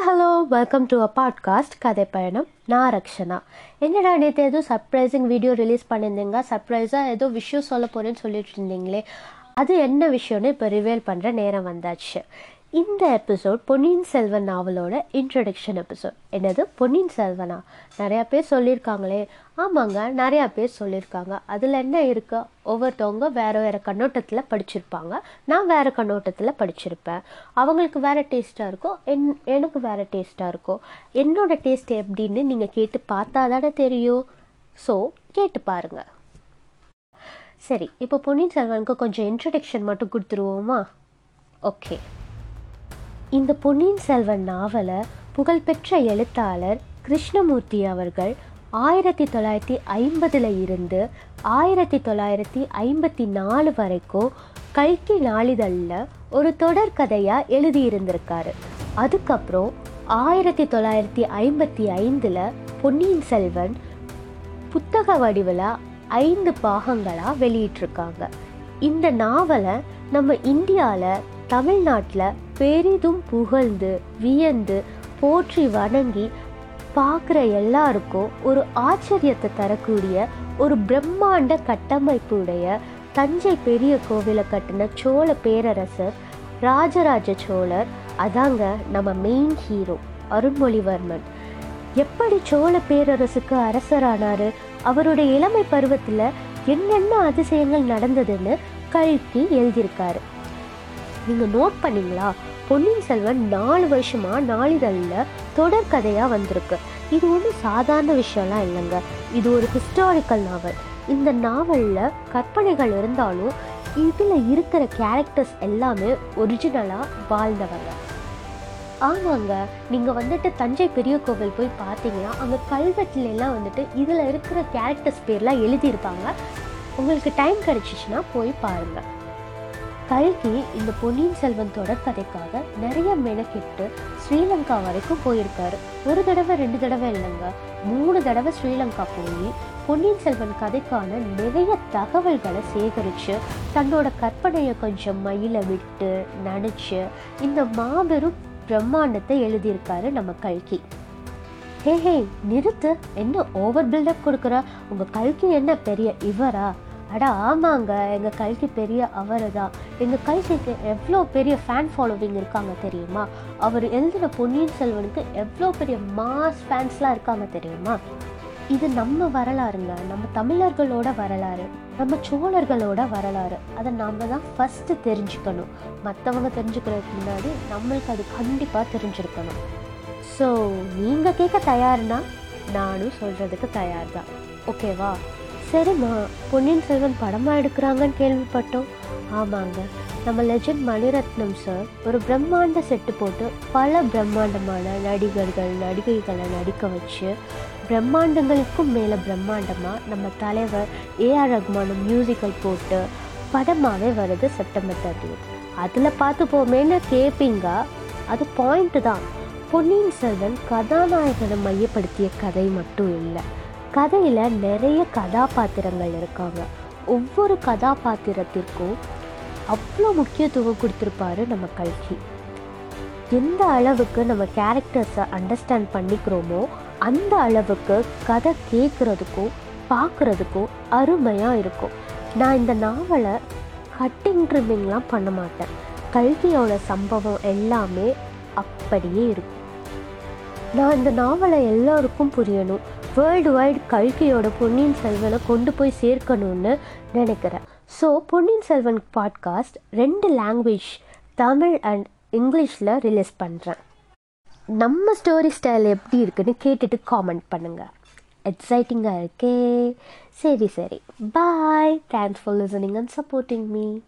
Hi hello welcome to a podcast கதை பயணம். நான் ரக்ஷனா. என்னடா நேற்று ஏதோ சர்ப்ரைசிங் வீடியோ ரிலீஸ் பண்ணியிருந்தீங்க? சர்ப்ரைஸாக ஏதோ விஷயம் சொல்ல போகிறேன்னு சொல்லிட்டு இருந்தீங்களே. அது என்ன விஷயம்னு இப்போ ரிவேல் பண்ணுற நேரம் வந்தாச்சு. இந்த எபிசோட் பொன்னியின் செல்வன் நாவலோட இன்ட்ரடக்ஷன் எபிசோட் என்னது? பொன்னியின் செல்வனா? நிறையா பேர் சொல்லியிருக்காங்களே. ஆமாங்க நிறையா பேர் சொல்லியிருக்காங்க. அதில் என்ன இருக்குது ஒவ்வொருத்தவங்க வேறு வேறு கண்ணோட்டத்தில் படிச்சிருப்பாங்க. நான் வேறு கண்ணோட்டத்தில் படிச்சிருப்பேன். அவங்களுக்கு வேறு டேஸ்ட்டாக இருக்கும் என் எனக்கு வேறு டேஸ்ட்டாக இருக்கும் என்னோட டேஸ்ட் எப்படின்னு நீங்கள் கேட்டு பார்த்தா தானே தெரியும். ஸோ கேட்டு பாருங்கள் சரி இப்போ பொன்னியின் செல்வனுக்கு கொஞ்சம் இன்ட்ரடக்ஷன் மட்டும் கொடுத்துருவோமா? ஓகே இந்த பொன்னியின் செல்வன் நாவலை புகழ்பெற்ற எழுத்தாளர் கிருஷ்ணமூர்த்தி அவர்கள் ஆயிரத்தி தொள்ளாயிரத்தி ஐம்பதில் இருந்து ஆயிரத்தி தொள்ளாயிரத்தி ஐம்பத்தி நாலு வரைக்கும் கல்கி நாளிதழில் ஒரு தொடர்கதையாக எழுதியிருந்திருக்காரு. அதுக்கப்புறம் ஆயிரத்தி தொள்ளாயிரத்தி ஐம்பத்தி ஐந்தில் பொன்னியின் செல்வன் புத்தக வடிவில் ஐந்து பாகங்களாக வெளியிட்டிருக்காங்க. இந்த நாவலை நம்ம இந்தியாவில் தமிழ்நாட்டில் பெரிதும் புகழ்ந்து வியந்து போற்றி வணங்கி பார்க்குற எல்லாருக்கும் ஒரு ஆச்சரியத்தை தரக்கூடிய ஒரு பிரம்மாண்ட கட்டமைப்புடைய தஞ்சை பெரிய கோவிலை கட்டின சோழ பேரரசர் ராஜராஜ சோழர் அதாங்க நம்ம மெயின் ஹீரோ அருண்மொழிவர்மன். எப்படி சோழ பேரரசுக்கு அரசரானாரு? அவருடைய இளமை பருவத்தில் என்னென்ன அதிசயங்கள் நடந்ததுன்னு கல்கி எழுதியிருக்காரு. நீங்கள் நோட் பண்ணீங்களா? பொன்னியின் செல்வன் நாலு வருஷமா நாளிதழில் தொடர்கதையாக வந்திருக்கு. இது ஒன்றும் சாதாரண விஷயம்லாம் இல்லைங்க. இது ஒரு ஹிஸ்டாரிக்கல் நாவல் இந்த நாவலில் கற்பனைகள் இருந்தாலும் இதில் இருக்கிற கேரக்டர்ஸ் எல்லாமே ஒரிஜினலாக வாழ்ந்தவங்க. ஆமாங்க நீங்கள் வந்துட்டு தஞ்சை பெரிய கோவில் போய் பார்த்தீங்கன்னா அங்கே கல்வெட்டுல எல்லாம் வந்துட்டு இதில் இருக்கிற கேரக்டர்ஸ் பேர்லாம் எழுதியிருப்பாங்க. உங்களுக்கு டைம் கிடச்சிச்சின்னா போய் பாருங்கள் கல்கி இந்த பொன்னியின் செல்வன் தொடர்கதைக்காக நிறைய மெனக்கெட்டு ஸ்ரீலங்கா வரைக்கும் போயிருக்காரு. ஒரு தடவை ரெண்டு தடவை இல்லைங்க. மூணு தடவை ஸ்ரீலங்கா போய் பொன்னியின் செல்வன் கதைக்கான நிறைய தகவல்களை சேகரித்து தன்னோட கற்பனையை கொஞ்சம் மயில விட்டு நினச்சி இந்த மாபெரும் பிரம்மாண்டத்தை எழுதியிருக்காரு நம்ம கல்கி. ஹே ஹே நிறுத்து. என்ன ஓவர் பில்டப் கொடுக்குற? உங்கள் கல்கி என்ன பெரிய இவரா? அட ஆமாங்க. எங்கள் கல்கி பெரிய அவர் தான் எங்கள் கல்கிக்கு எவ்வளோ பெரிய ஃபேன் ஃபாலோவிங் இருக்காங்க தெரியுமா? அவர் எழுதின பொன்னியின் செல்வனுக்கு எவ்வளோ பெரிய மாஸ் ஃபேன்ஸ்லாம் இருக்காங்க தெரியுமா? இது நம்ம வரலாறுங்க. நம்ம தமிழர்களோட வரலாறு நம்ம சோழர்களோட வரலாறு. அதை நாம் தான் ஃபஸ்ட்டு தெரிஞ்சுக்கணும். மற்றவங்க தெரிஞ்சுக்கிறதுக்கு முன்னாடி நம்மளுக்கு அது கண்டிப்பாக தெரிஞ்சிருக்கணும். ஸோ நீங்கள் கேட்க தயார்னா நானும் சொல்கிறதுக்கு தயார் தான் ஓகேவா சரிம்மா பொன்னியின் செல்வன் படமாக எடுக்கிறாங்கன்னு கேள்விப்பட்டோம். ஆமாங்க நம்ம லெஜண்ட் மணிரத்னம் சார் ஒரு பிரம்மாண்ட செட்டு போட்டு பல பிரம்மாண்டமான நடிகர்கள் நடிகைகளை நடிக்க வச்சு பிரம்மாண்டங்களுக்கும் மேலே பிரம்மாண்டமாக நம்ம தலைவர் ஏஆர் ரஹ்மானும் மியூசிக்கல் போட்டு படமாகவே வருது செப்டம்பர் தேர்ட்டி அதில் பார்த்து போமேன்னு கேட்பீங்க அது பாயிண்ட்டு தான். பொன்னியின் செல்வன் கதாநாயகனை மையப்படுத்திய கதை மட்டும் இல்லை. கதையில் நிறைய கதாபாத்திரங்கள் இருக்காங்க. ஒவ்வொரு கதாபாத்திரத்திற்கும் அவ்வளோ முக்கியத்துவம் கொடுத்துருப்பாரு நம்ம கல்கி. எந்த அளவுக்கு நம்ம கேரக்டர்ஸை அண்டர்ஸ்டாண்ட் பண்ணிக்கிறோமோ அந்த அளவுக்கு கதை கேட்குறதுக்கும் பார்க்குறதுக்கும் அருமையாக இருக்கும். நான் இந்த நாவலை கட்டிங் ட்ரிம்மிங்லாம் பண்ண மாட்டேன். கல்கியோட சம்பவம் எல்லாமே அப்படியே இருக்கும். நான் இந்த நாவலை எல்லோருக்கும் புரியணும். வேர்ல்டு வைடு கல்கியோட பொன்னியின் செல்வனை கொண்டு போய் சேர்க்கணும்னு நினைக்கிறேன். ஸோ பொன்னியின் செல்வன் பாட்காஸ்ட் ரெண்டு லாங்குவேஜ் தமிழ் அண்ட் இங்கிலீஷில் ரிலீஸ் பண்ணுறேன் நம்ம ஸ்டோரி ஸ்டைல் எப்படி இருக்குன்னு கேட்டுட்டு காமெண்ட் பண்ணுங்கள் எக்ஸைட்டிங்காக இருக்கே. சரி சரி. Bye thanks for listening and supporting me